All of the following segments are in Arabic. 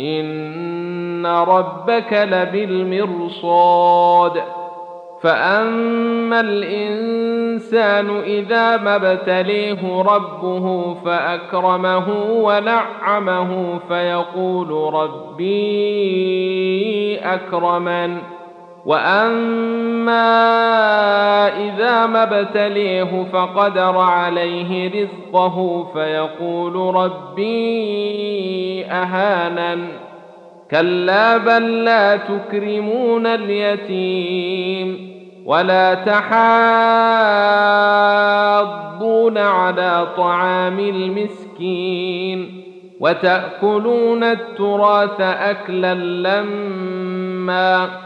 ان ربك لبالمرصاد فاما الانسان اذا ما ابتليه ربه فاكرمه ونعمه فيقول ربي اكرمن واما اذا ما ابتليه فقدر عليه رزقه فيقول ربي اهانن كلا بل لا تكرمون اليتيم ولا تحاضون على طعام المسكين وتاكلون التراث اكلا لما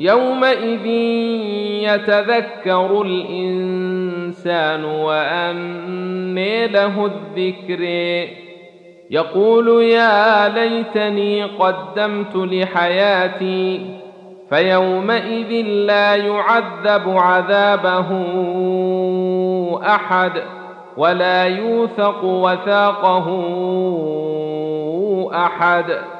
يومئذ يتذكر الإنسان وأني له الذكر. يقول يا ليتني قدمت لحياتي فيومئذ لا يعذب عذابه أحد ولا يوثق وثاقه أحد.